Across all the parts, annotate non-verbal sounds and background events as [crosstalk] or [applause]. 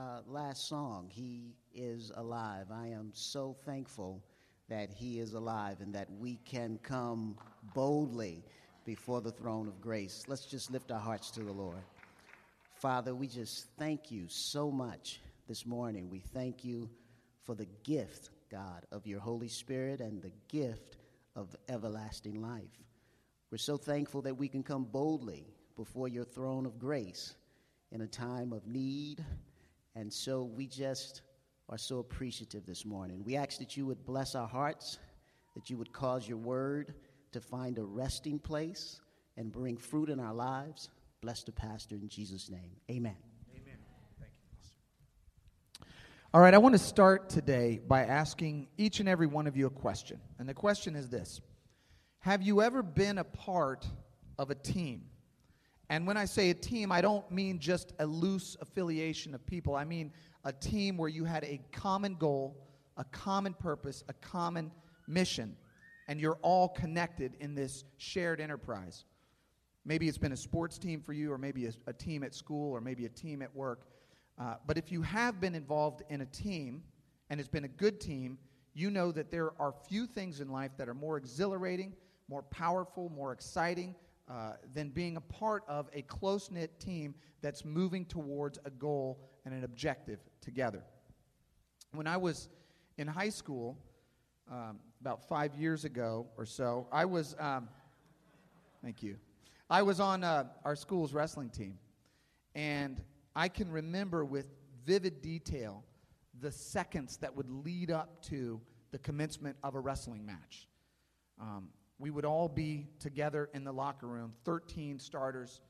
uh, last song, He is Alive. I am so thankful that He is alive and that we can come boldly before the throne of grace. Let's just lift our hearts to the Lord. Father, we just thank you so much this morning. We thank you for the gift, God, of your Holy Spirit and the gift of everlasting life. We're so thankful that we can come boldly before your throne of grace in a time of need. And so we just are so appreciative this morning. We ask that you would bless our hearts, that you would cause your word to find a resting place and bring fruit in our lives. Bless the pastor in Jesus' name. Amen. Amen. Thank you, Pastor. All right, I want to start today by asking each and every one of you a question. And the question is this Have you ever been a part of a team? And when I say a team, I don't mean just a loose affiliation of people. I mean a team where you had a common goal, a common purpose, a common mission, and you're all connected in this shared enterprise. Maybe it's been a sports team for you, or maybe a, a team at school, or maybe a team at work. Uh, but if you have been involved in a team, and it's been a good team, you know that there are few things in life that are more exhilarating, more powerful, more exciting, uh, than being a part of a close knit team that's moving towards a goal and an objective together. When I was in high school, um, about five years ago or so, I was, um, thank you, I was on uh, our school's wrestling team. And I can remember with vivid detail the seconds that would lead up to the commencement of a wrestling match. Um, we would all be together in the locker room, 13 starters,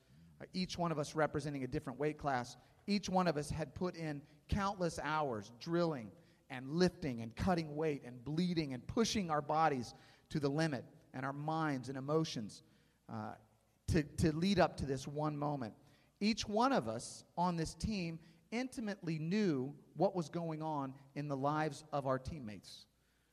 uh, each one of us representing a different weight class. Each one of us had put in countless hours drilling and lifting and cutting weight and bleeding and pushing our bodies to the limit and our minds and emotions uh, to, to lead up to this one moment. Each one of us on this team intimately knew what was going on in the lives of our teammates.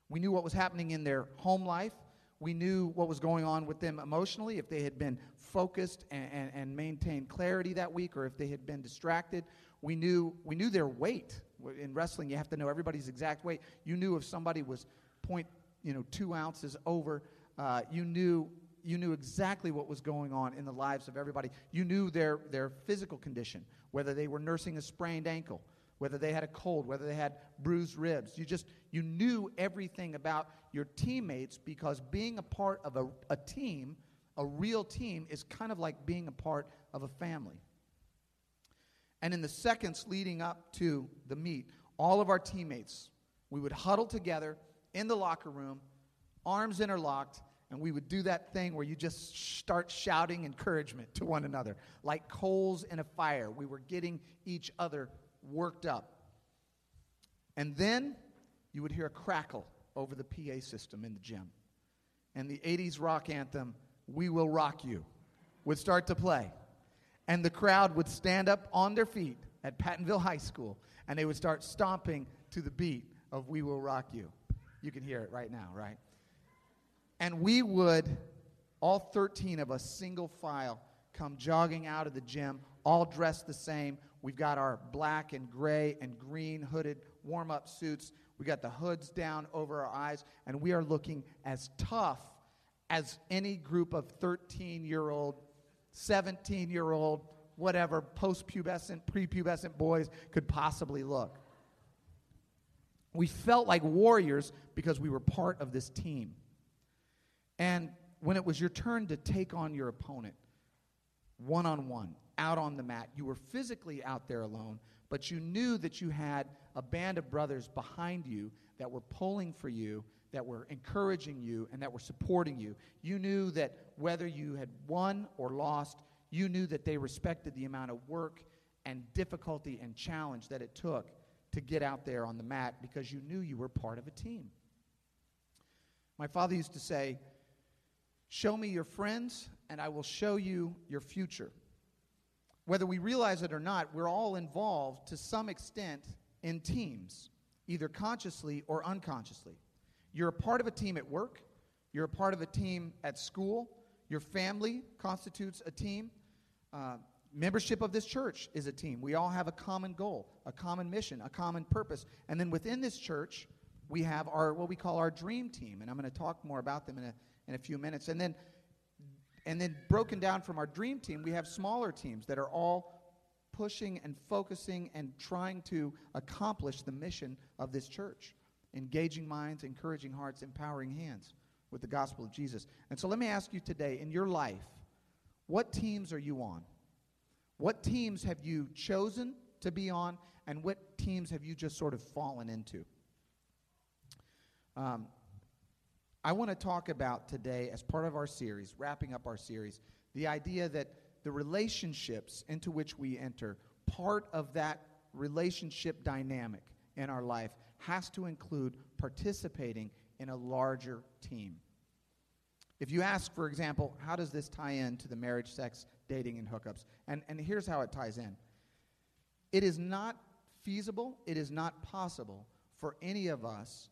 We knew what was happening in their home life. We knew what was going on with them emotionally, if they had been focused and, and, and, maintained clarity that week, or if they had been distracted. We knew, we knew their weight. In wrestling, you have to know everybody's exact weight. You knew if somebody was point, you know, two ounces over. Uh, you knew you knew exactly what was going on in the lives of everybody. You knew their, their physical condition, whether they were nursing a sprained ankle, whether they had a cold, whether they had bruised ribs. You just you knew everything about your teammates because being a part of a, a team, a real team, is kind of like being a part of a family. And in the seconds leading up to the meet, all of our teammates, we would huddle together in the locker room, arms interlocked, and we would do that thing where you just start shouting encouragement to one another, like coals in a fire. We were getting each other worked up. And then you would hear a crackle over the PA system in the gym. And the 80s rock anthem, We Will Rock You, would start to play. And the crowd would stand up on their feet at Pattonville High School and they would start stomping to the beat of We Will Rock You. You can hear it right now, right? And we would, all 13 of us, single file, come jogging out of the gym, all dressed the same. We've got our black and gray and green hooded warm up suits. We got the hoods down over our eyes, and we are looking as tough as any group of 13 year old, 17 year old, whatever, post pubescent, prepubescent boys could possibly look. We felt like warriors because we were part of this team. And when it was your turn to take on your opponent, one on one, out on the mat, you were physically out there alone, but you knew that you had a band of brothers behind you that were pulling for you, that were encouraging you, and that were supporting you. You knew that whether you had won or lost, you knew that they respected the amount of work and difficulty and challenge that it took to get out there on the mat because you knew you were part of a team. My father used to say, Show me your friends, and I will show you your future. Whether we realize it or not, we're all involved to some extent in teams, either consciously or unconsciously. You're a part of a team at work, you're a part of a team at school, your family constitutes a team. Uh, membership of this church is a team. We all have a common goal, a common mission, a common purpose. And then within this church, we have our what we call our dream team, and I'm going to talk more about them in a, in a few minutes. And then, and then broken down from our dream team, we have smaller teams that are all pushing and focusing and trying to accomplish the mission of this church, engaging minds, encouraging hearts, empowering hands with the gospel of Jesus. And so let me ask you today, in your life, what teams are you on? What teams have you chosen to be on, and what teams have you just sort of fallen into? Um, I want to talk about today, as part of our series, wrapping up our series, the idea that the relationships into which we enter, part of that relationship dynamic in our life, has to include participating in a larger team. If you ask, for example, how does this tie in to the marriage, sex, dating, and hookups? And, and here's how it ties in it is not feasible, it is not possible for any of us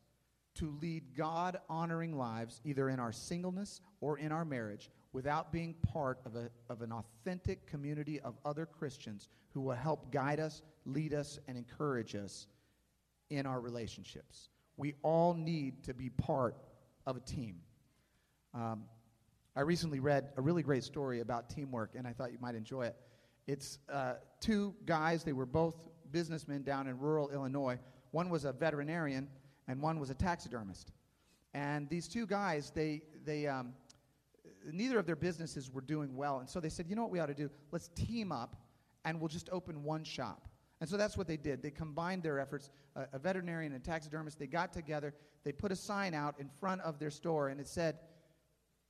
to lead God honoring lives, either in our singleness or in our marriage, without being part of, a, of an authentic community of other Christians who will help guide us, lead us, and encourage us in our relationships. We all need to be part of a team. Um, I recently read a really great story about teamwork, and I thought you might enjoy it. It's uh, two guys, they were both businessmen down in rural Illinois. One was a veterinarian, and one was a taxidermist. And these two guys, they, they, um, neither of their businesses were doing well. And so they said, you know what we ought to do? Let's team up and we'll just open one shop. And so that's what they did. They combined their efforts, uh, a veterinarian and a taxidermist. They got together, they put a sign out in front of their store, and it said,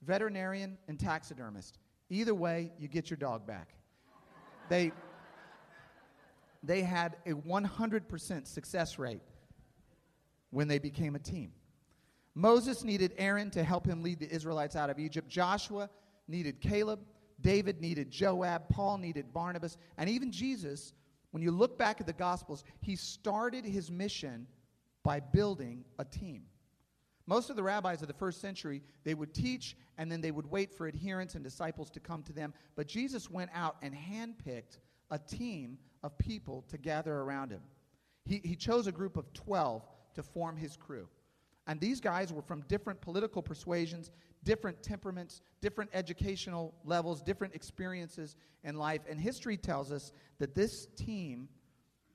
veterinarian and taxidermist. Either way, you get your dog back. they, they had a 100% success rate when they became a team. Moses needed Aaron to help him lead the Israelites out of Egypt. Joshua needed Caleb. David needed Joab. Paul needed Barnabas. And even Jesus, when you look back at the Gospels, he started his mission by building a team. Most of the rabbis of the first century, they would teach and then they would wait for adherents and disciples to come to them. But Jesus went out and handpicked a team of people to gather around him. He, he chose a group of 12 to form his crew. And these guys were from different political persuasions, different temperaments, different educational levels, different experiences in life. And history tells us that this team,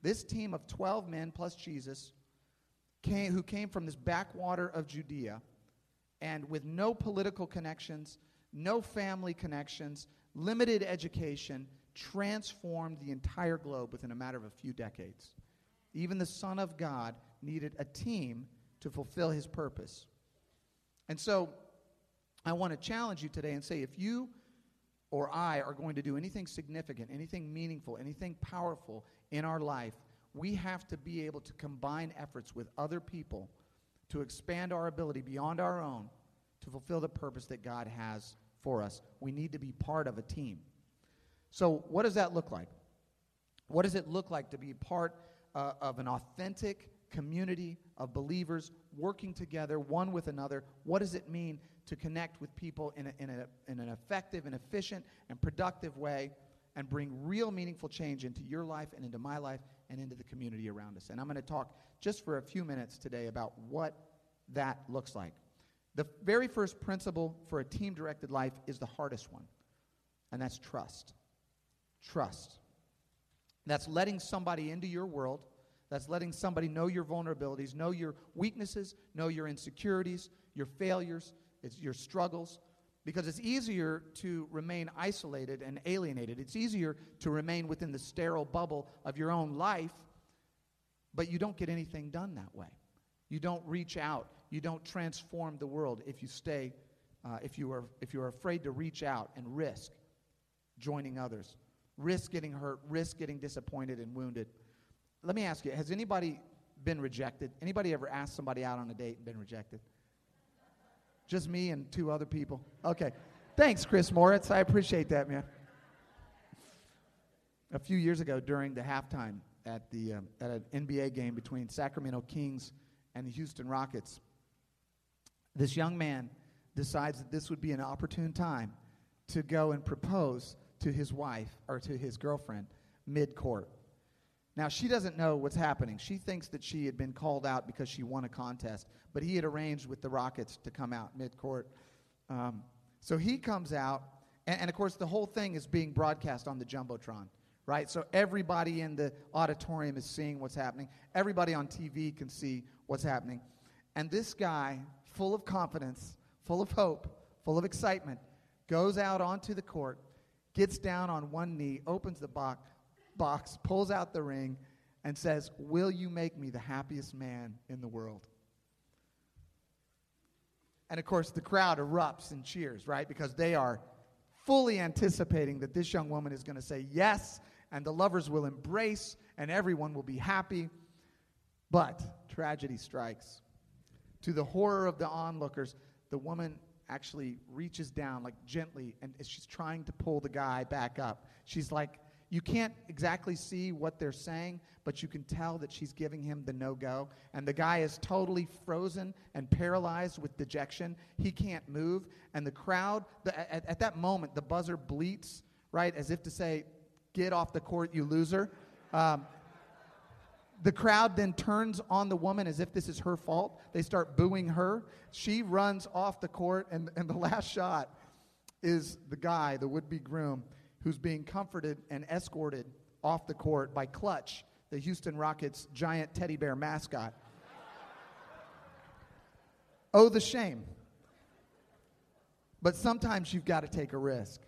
this team of 12 men plus Jesus, came, who came from this backwater of Judea and with no political connections, no family connections, limited education, transformed the entire globe within a matter of a few decades. Even the Son of God needed a team to fulfill his purpose. And so I want to challenge you today and say if you or I are going to do anything significant, anything meaningful, anything powerful in our life, we have to be able to combine efforts with other people to expand our ability beyond our own to fulfill the purpose that God has for us. We need to be part of a team. So, what does that look like? What does it look like to be part uh, of an authentic community of believers working together one with another. What does it mean to connect with people in, a, in, a, in an effective and efficient and productive way and bring real meaningful change into your life and into my life and into the community around us? And I'm going to talk just for a few minutes today about what that looks like. The very first principle for a team directed life is the hardest one, and that's trust. Trust. That's letting somebody into your world that's letting somebody know your vulnerabilities, know your weaknesses, know your insecurities, your failures, it's your struggles. Because it's easier to remain isolated and alienated. It's easier to remain within the sterile bubble of your own life, but you don't get anything done that way. You don't reach out. You don't transform the world if you stay, uh, if, you are, if you are afraid to reach out and risk joining others, risk getting hurt, risk getting disappointed and wounded let me ask you has anybody been rejected? Anybody ever asked somebody out on a date and been rejected? Just me and two other people? Okay. Thanks, Chris Moritz. I appreciate that, man. A few years ago, during the halftime at, the, um, at an NBA game between Sacramento Kings and the Houston Rockets, this young man decides that this would be an opportune time to go and propose to his wife or to his girlfriend mid court. Now, she doesn't know what's happening. She thinks that she had been called out because she won a contest, but he had arranged with the Rockets to come out mid court. Um, so he comes out, and, and, of course, the whole thing is being broadcast on the Jumbotron, right? So everybody in the auditorium is seeing what's happening. Everybody on TV can see what's happening. And this guy, full of confidence, full of hope, full of excitement, goes out onto the court, gets down on one knee, opens the box, box, pulls out the ring, and says, Will you make me the happiest man in the world? And of course, the crowd erupts and cheers, right? Because they are fully anticipating that this young woman is going to say yes, and the lovers will embrace, and everyone will be happy. But tragedy strikes. To the horror of the onlookers, the woman actually reaches down, like gently, and she's trying to pull the guy back up. She's like, you can't exactly see what they're saying, but you can tell that she's giving him the no go. And the guy is totally frozen and paralyzed with dejection. He can't move. And the crowd, the, at, at, that moment, the buzzer bleats, right, as if to say, Get off the court, you loser. Um, the crowd then turns on the woman as if this is her fault. They start booing her. She runs off the court, and, and the [laughs] last shot is the guy, the would be groom who's being comforted and escorted off the court by Clutch, the Houston Rockets' giant teddy bear mascot. [laughs] oh, the shame. But sometimes you've got to take a risk.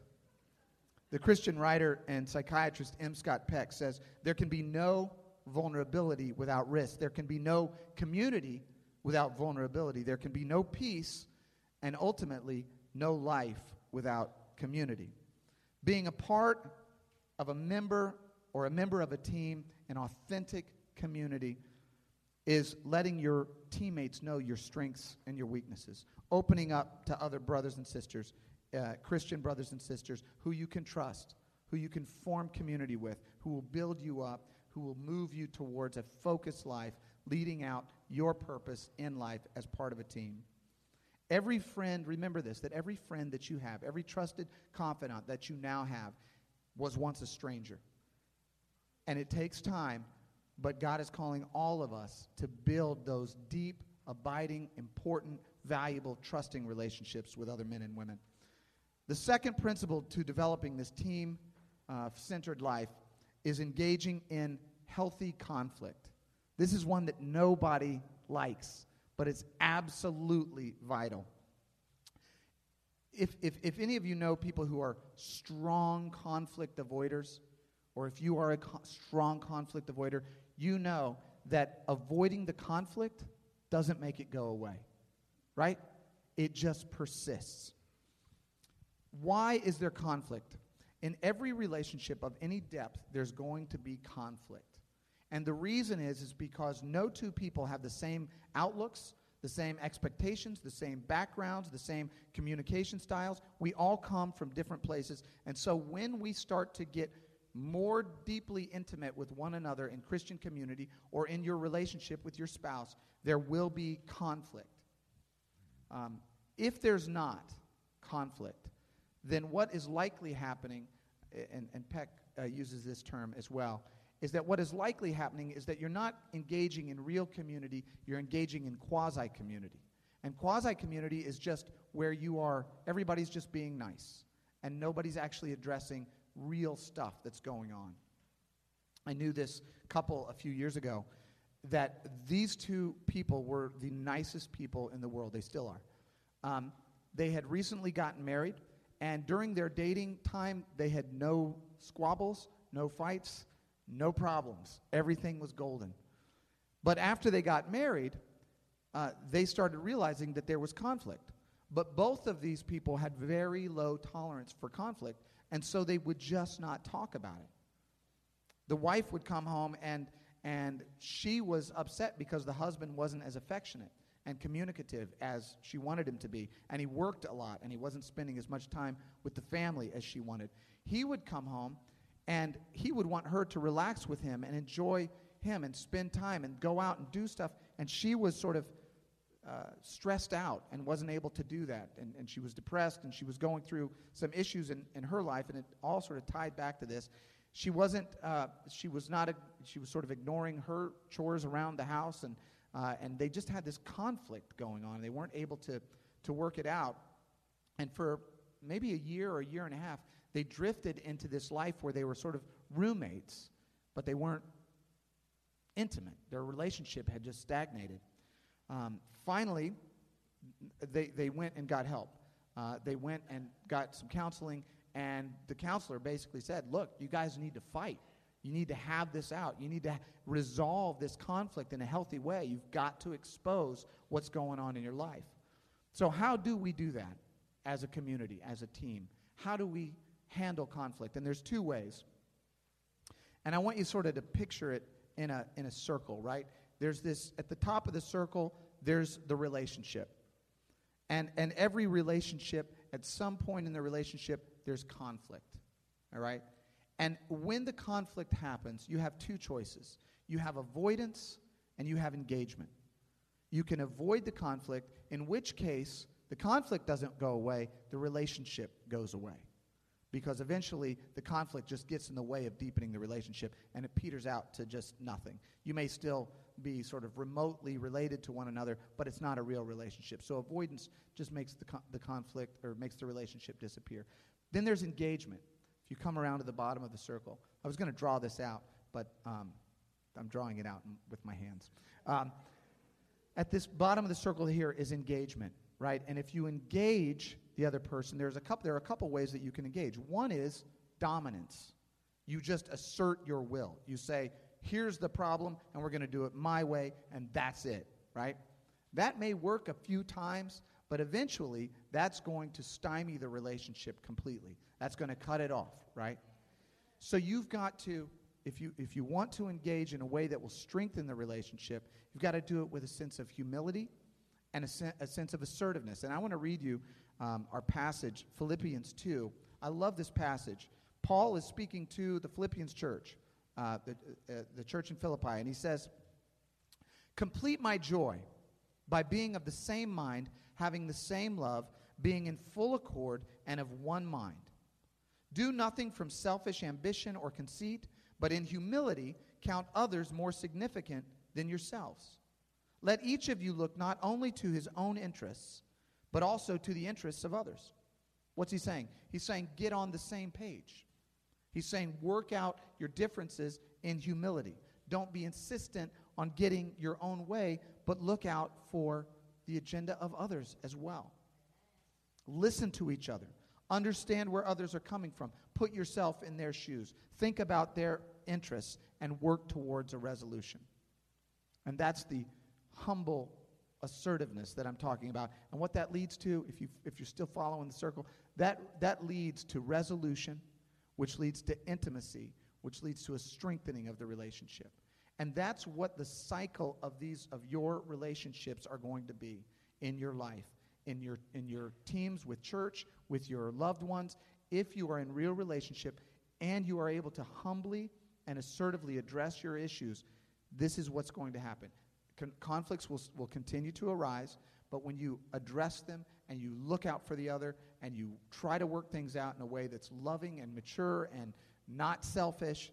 The Christian writer and psychiatrist M. Scott Peck says there can be no vulnerability without risk. There can be no community without vulnerability. There can be no peace and ultimately no life without community. Being a part of a member or a member of a team, an authentic community, is letting your teammates know your strengths and your weaknesses, opening up to other brothers and sisters, uh, Christian brothers and sisters, who you can trust, who you can form community with, who will build you up, who will move you towards a focused life, leading out your purpose in life as part of a team. Every friend, remember this, that every friend that you have, every trusted confidant that you now have, was once a stranger. And it takes time, but God is calling all of us to build those deep, abiding, important, valuable, trusting relationships with other men and women. The second principle to developing this team uh, centered life is engaging in healthy conflict. This is one that nobody likes but it's absolutely vital. If, if, if any of you know people who are strong conflict avoiders, or if you are a co- strong conflict avoider, you know that avoiding the conflict doesn't make it go away, right? It just persists. Why is there conflict? In every relationship of any depth, there's going to be conflict. And the reason is is because no two people have the same outlooks, the same expectations, the same backgrounds, the same communication styles. We all come from different places. And so when we start to get more deeply intimate with one another in Christian community or in your relationship with your spouse, there will be conflict. Um, if there's not conflict, then what is likely happening, and, and Peck uh, uses this term as well, is that what is likely happening is that you're not engaging in real community, you're engaging in quasi community. And quasi community is just where you are, everybody's just being nice, and nobody's actually addressing real stuff that's going on. I knew this couple a few years ago that these two people were the nicest people in the world. They still are. Um, they had recently gotten married, and during their dating time, they had no squabbles, no fights, no problems. Everything was golden. But after they got married, uh, they started realizing that there was conflict. But both of these people had very low tolerance for conflict, and so they would just not talk about it. The wife would come home and and she was upset because the husband wasn't as affectionate and communicative as she wanted him to be. And he worked a lot and he wasn't spending as much time with the family as she wanted. He would come home and he would want her to relax with him and enjoy him and spend time and go out and do stuff. And she was sort of uh, stressed out and wasn't able to do that. And, and she was depressed and she was going through some issues in, in her life, and it all sort of tied back to this. She wasn't, uh, she was not, a, she was sort of ignoring her chores around the house, and, uh, and they just had this conflict going on. They weren't able to, to work it out. And for maybe a year or a year and a half, they drifted into this life where they were sort of roommates, but they weren't intimate. Their relationship had just stagnated. Um, finally, they, they went and got help. Uh, they went and got some counseling, and the counselor basically said, Look, you guys need to fight. You need to have this out. You need to resolve this conflict in a healthy way. You've got to expose what's going on in your life. So, how do we do that as a community, as a team? How do we handle conflict? And there's two ways. And I want you sort of to picture it in a, in a circle, right? There's this, at the top of the circle, there's the relationship. And, and every relationship, at some point in the relationship, there's conflict, all right? And when the conflict happens, you have two choices you have avoidance and you have engagement. You can avoid the conflict, in which case, the conflict doesn't go away, the relationship goes away because eventually the conflict just gets in the way of deepening the relationship and it peters out to just nothing. You may still be sort of remotely related to one another, but it's not a real relationship. So avoidance just makes the, the conflict or makes the relationship disappear. Then there's engagement. If you come around to the bottom of the circle, I was going to draw this out, but um, I'm drawing it out with my hands. Um, at this bottom of the circle here is engagement, right? And if you engage the other person, there's a couple, there are a couple ways that you can engage. One is dominance. You just assert your will. You say, here's the problem, and we're going to do it my way, and that's it, right? That may work a few times, but eventually that's going to stymie the relationship completely. That's going to cut it off, right? So you've got to, if you, if you want to engage in a way that will strengthen the relationship, you've got to do it with a sense of humility and a, sen- a sense of assertiveness. And I want to read you um, our passage, Philippians 2. I love this passage. Paul is speaking to the Philippians church, uh, the, uh, the church in Philippi, and he says, Complete my joy by being of the same mind, having the same love, being in full accord, and of one mind. Do nothing from selfish ambition or conceit, but in humility count others more significant than yourselves. Let each of you look not only to his own interests, but also to the interests of others. What's he saying? He's saying get on the same page. He's saying work out your differences in humility. Don't be insistent on getting your own way, but look out for the agenda of others as well. Listen to each other. Understand where others are coming from. Put yourself in their shoes. Think about their interests and work towards a resolution. And that's the humble assertiveness that I'm talking about. And what that leads to, if, you, if you're still following the circle, that, that leads to resolution, which leads to intimacy, which leads to a strengthening of the relationship. And that's what the cycle of these of your relationships are going to be in your life, in your in your teams with church, with your loved ones. If you are in real relationship and you are able to humbly and assertively address your issues, this is what's going to happen. Con- conflicts will, will continue to arise, but when you address them and you look out for the other and you try to work things out in a way that's loving and mature and not selfish,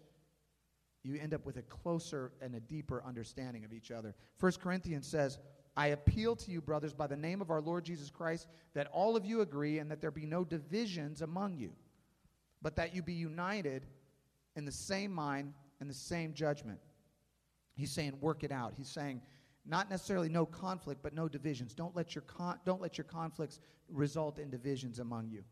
you end up with a closer and a deeper understanding of each other. 1 Corinthians says, I appeal to you, brothers, by the name of our Lord Jesus Christ, that all of you agree and that there be no divisions among you, but that you be united in the same mind and the same judgment. He's saying, work it out. He's saying, not necessarily no conflict, but no divisions. Don't let your, con- don't let your conflicts result in divisions among you,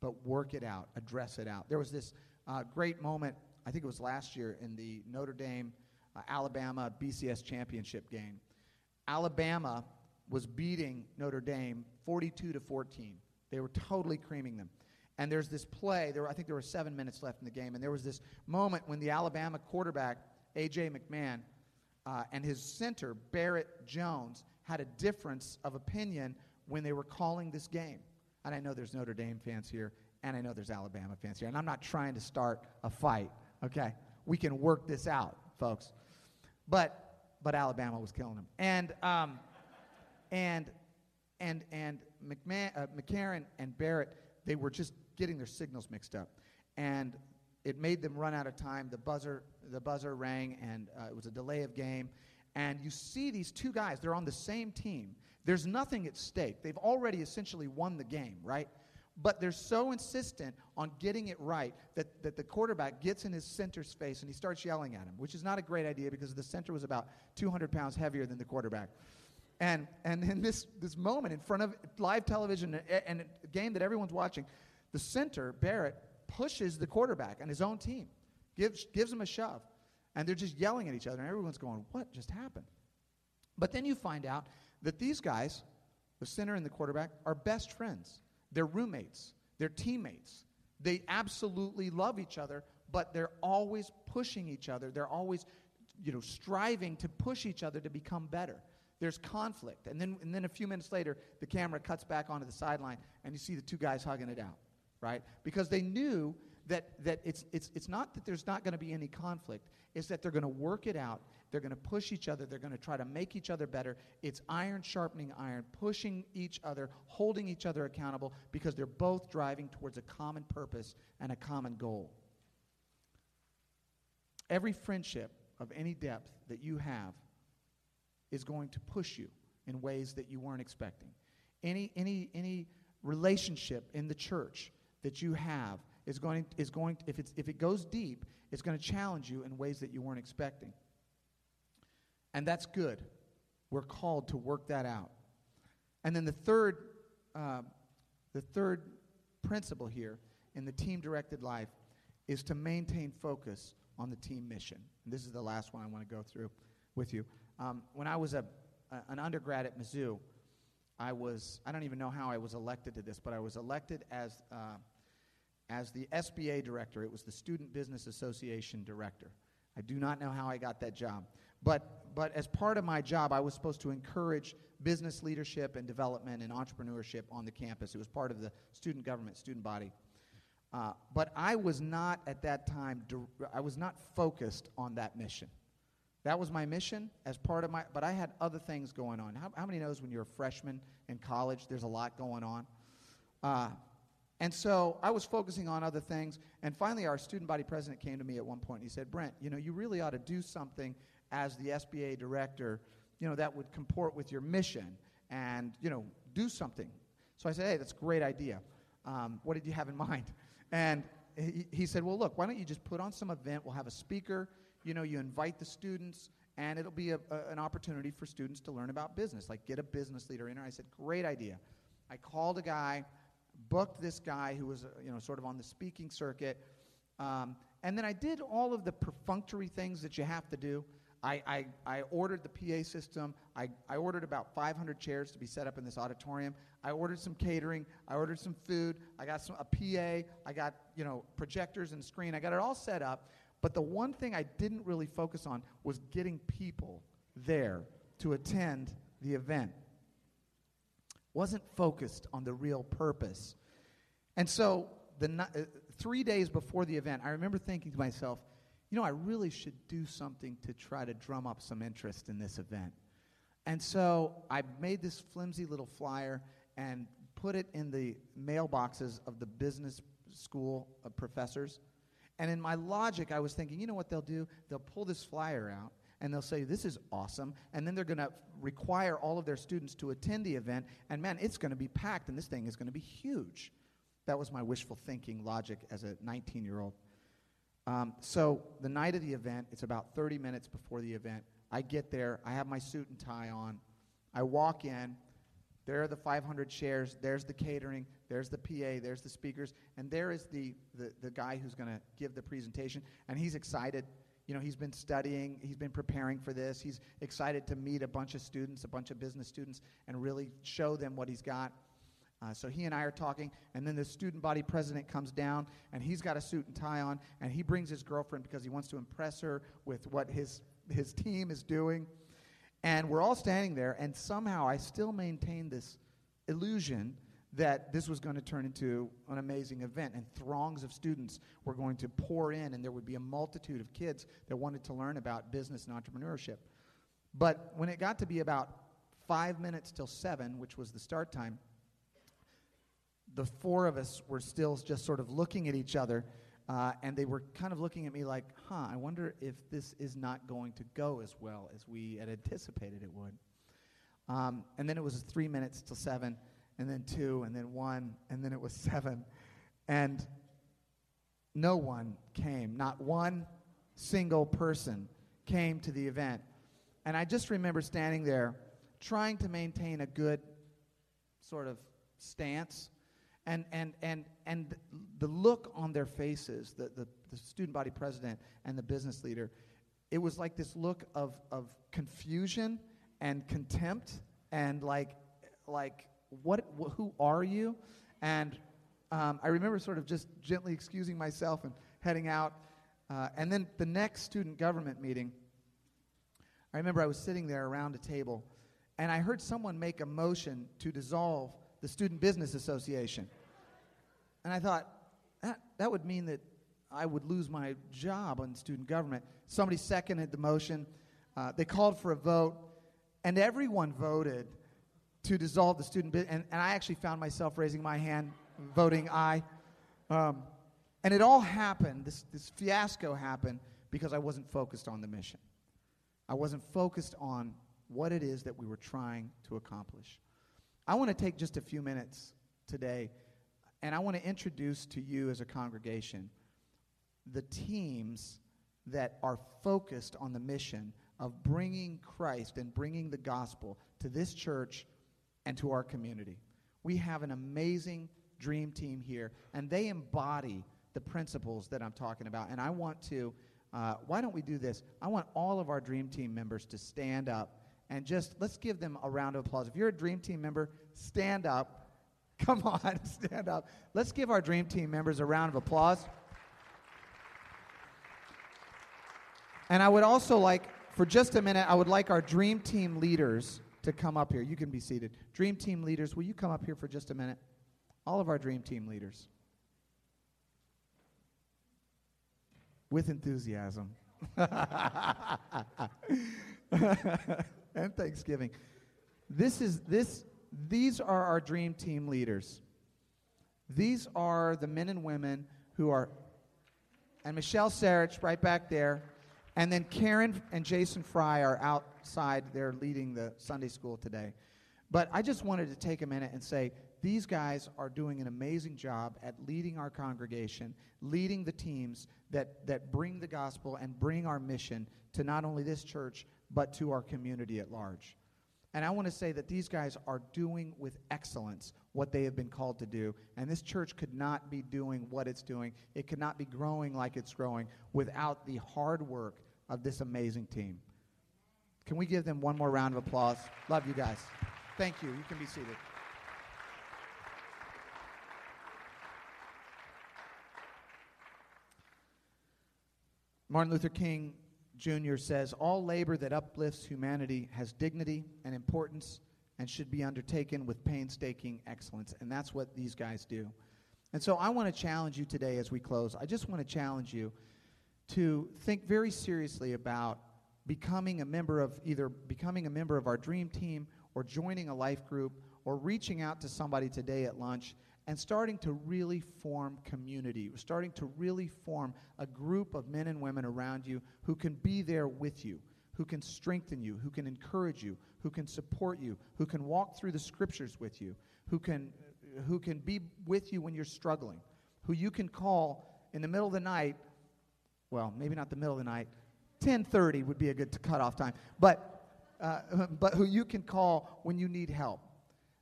but work it out, address it out. There was this uh, great moment, I think it was last year, in the Notre Dame uh, Alabama BCS championship game. Alabama was beating Notre Dame 42 to 14. They were totally creaming them. And there's this play, there I think there were seven minutes left in the game, and there was this moment when the Alabama quarterback A.J. McMahon, uh, and his center, Barrett Jones, had a difference of opinion when they were calling this game. And I know there's Notre Dame fans here, and I know there's Alabama fans here. And I'm not trying to start a fight, okay? We can work this out, folks. But, but Alabama was killing them. And um, And, and, and McMahon, uh, McCarron and Barrett, they were just getting their signals mixed up. And it made them run out of time. The buzzer, the buzzer rang, and uh, it was a delay of game. And you see these two guys, they're on the same team. There's nothing at stake. They've already essentially won the game, right? But they're so insistent on getting it right that, that the quarterback gets in his center's face and he starts yelling at him, which is not a great idea because the center was about 200 pounds heavier than the quarterback. And, and in this, this moment, in front of live television and a game that everyone's watching, the center, Barrett, pushes the quarterback and his own team, gives, gives him a shove. And they're just yelling at each other, and everyone's going, What just happened? But then you find out that these guys, the center and the quarterback, are best friends. They're roommates, they're teammates. They absolutely love each other, but they're always pushing each other. They're always, you know, striving to push each other to become better. There's conflict. And then, and then a few minutes later, the camera cuts back onto the sideline, and you see the two guys hugging it out, right? Because they knew that, that it's, it's, it's not that there's not going to be any conflict, it's that they're going to work it out. They're going to push each other. They're going to try to make each other better. It's iron sharpening iron, pushing each other, holding each other accountable because they're both driving towards a common purpose and a common goal. Every friendship of any depth that you have is going to push you in ways that you weren't expecting. Any, any, any relationship in the church that you have is going, is going if, it's, if it goes deep, it's going to challenge you in ways that you weren't expecting. And that's good. We're called to work that out. And then the third, uh, the third principle here in the team directed life is to maintain focus on the team mission. And this is the last one I want to go through with you. Um, when I was a, a, an undergrad at Mizzou, I was, I don't even know how I was elected to this, but I was elected as, uh, as the SBA director. It was the Student Business Association director. I do not know how I got that job. But, but as part of my job, I was supposed to encourage business leadership and development and entrepreneurship on the campus. It was part of the student government, student body. Uh, but I was not at that time, I was not focused on that mission. That was my mission as part of my, but I had other things going on. How, how many knows when you're a freshman in college, there's a lot going on? Uh, and so I was focusing on other things. And finally, our student body president came to me at one point. He said, Brent, you know, you really ought to do something as the SBA director, you know, that would comport with your mission and, you know, do something. So I said, hey, that's a great idea. Um, what did you have in mind? And he, he said, well, look, why don't you just put on some event? We'll have a speaker you know, you invite the students, and it'll be a, a, an opportunity for students to learn about business, like get a business leader in. I said, great idea. I called a guy, booked this guy who was, uh, you know, sort of on the speaking circuit, um, and then I did all of the perfunctory things that you have to do. I, I, I, ordered the PA system. I, I ordered about 500 chairs to be set up in this auditorium. I ordered some catering. I ordered some food. I got some, a PA. I got you know projectors and screen. I got it all set up. But the one thing I didn't really focus on was getting people there to attend the event. Wasn't focused on the real purpose. And so, the uh, three days before the event, I remember thinking to myself, you know, I really should do something to try to drum up some interest in this event. And so I made this flimsy little flyer and put it in the mailboxes of the business school professors and in my logic, I was thinking, you know what they'll do? They'll pull this flyer out and they'll say, This is awesome. And then they're going to require all of their students to attend the event. And man, it's going to be packed and this thing is going to be huge. That was my wishful thinking logic as a 19 year old. Um, so the night of the event, it's about 30 minutes before the event. I get there, I have my suit and tie on. I walk in, there are the 500 chairs, there's the catering, there's the PA, there's the speakers, and there is the, the, the guy who's going to give the presentation, and he's excited. You know, he's been studying, he's been preparing for this. He's excited to meet a bunch of students, a bunch of business students, and really show them what he's got. Uh, so he and I are talking, and then the student body president comes down, and he's got a suit and tie on, and he brings his girlfriend because he wants to impress her with what his, his team is doing. And we're all standing there, and somehow I still maintain this illusion that this was going to turn into an amazing event, and throngs of students were going to pour in, and there would be a multitude of kids that wanted to learn about business and entrepreneurship. But when it got to be about five minutes till seven, which was the start time, the four of us were still just sort of looking at each other, uh, and they were kind of looking at me like, huh, I wonder if this is not going to go as well as we had anticipated it would. Um, and then it was three minutes till seven, and then two, and then one, and then it was seven. And no one came. Not one single person came to the event. And I just remember standing there trying to maintain a good sort of stance. And, and, and, and the look on their faces, the, the, the student body president and the business leader, it was like this look of, of confusion and contempt and like, like what, wh- who are you? And um, I remember sort of just gently excusing myself and heading out. Uh, and then the next student government meeting, I remember I was sitting there around a table, and I heard someone make a motion to dissolve the Student Business Association. And I thought, that, that would mean that I would lose my job on student government. Somebody seconded the motion. Uh, they called for a vote, and everyone voted to dissolve the student business. And, and I actually found myself raising my hand, voting aye. Um, and it all happened, this, this fiasco happened because I wasn't focused on the mission. I wasn't focused on what it is that we were trying to accomplish. I want to take just a few minutes today, and I want to introduce to you as a congregation the teams that are focused on the mission of bringing Christ and bringing the gospel to this church and to our community. We have an amazing dream team here, and they embody the principles that I'm talking about. And I want to, uh, why don't we do this? I want all of our dream team members to stand up and just let's give them a round of applause. If you're a dream team member, stand up. [laughs] Come on, [laughs] stand up. Let's give our dream team members a round of applause. And I would also like, for just a minute, I would like our dream team leaders to come up here. You can be seated. Dream team leaders, will you come up here for just a minute? All of our dream team leaders. With enthusiasm. [laughs] and Thanksgiving. This is this these are our dream team leaders. These are the men and women who are and Michelle Sarich right back there. And then Karen and Jason Fry are outside. They're leading the Sunday school today. But I just wanted to take a minute and say these guys are doing an amazing job at leading our congregation, leading the teams that, that bring the gospel and bring our mission to not only this church, but to our community at large. And I want to say that these guys are doing with excellence what they have been called to do. And this church could not be doing what it's doing, it could not be growing like it's growing without the hard work of this amazing team. Can we give them one more round of applause? Love you guys. Thank you. You can be seated. Martin Luther King Jr. says All labor that uplifts humanity has dignity and importance and should be undertaken with painstaking excellence. And that's what these guys do. And so I want to challenge you today as we close. I just want to challenge you to think very seriously about becoming a member of either becoming a member of our dream team or joining a life group or reaching out to somebody today at lunch and starting to really form community, starting to really form a group of men and women around you who can be there with you, who can strengthen you, who can encourage you, who can support you, who can walk through the scriptures with you, who can, who can be with you when you're struggling, who you can call in the middle of the night. Well, maybe not the middle of the night. 10:30 would be a good cutoff time, but uh, [laughs] but who you can call when you need help,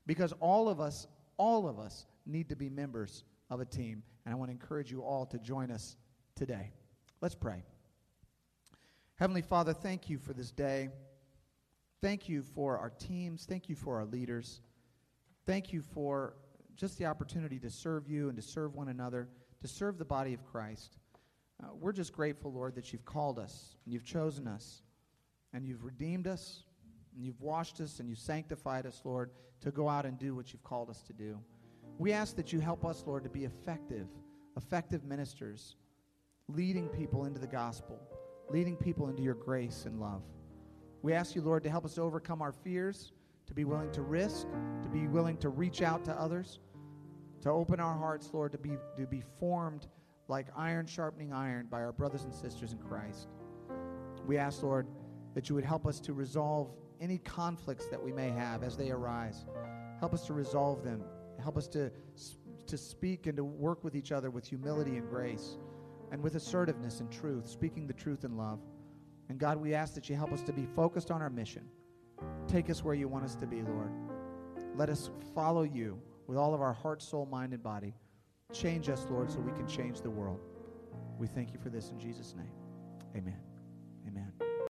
because all of us, all of us need to be members of a team. And I want to encourage you all to join us today. Let's pray. Heavenly Father, thank you for this day. Thank you for our teams. Thank you for our leaders. Thank you for just the opportunity to serve you and to serve one another, to serve the body of Christ. Uh, we're just grateful, Lord, that you've called us and you've chosen us and you've redeemed us and you've washed us and you've sanctified us, Lord, to go out and do what you've called us to do. We ask that you help us, Lord, to be effective, effective ministers, leading people into the gospel, leading people into your grace and love. We ask you, Lord, to help us overcome our fears, to be willing to risk, to be willing to reach out to others, to open our hearts, Lord, to be, to be formed like iron sharpening iron by our brothers and sisters in Christ. We ask, Lord, that you would help us to resolve any conflicts that we may have as they arise. Help us to resolve them. Help us to, to speak and to work with each other with humility and grace and with assertiveness and truth, speaking the truth in love. And God, we ask that you help us to be focused on our mission. Take us where you want us to be, Lord. Let us follow you with all of our heart, soul, mind, and body. Change us, Lord, so we can change the world. We thank you for this in Jesus' name. Amen. Amen.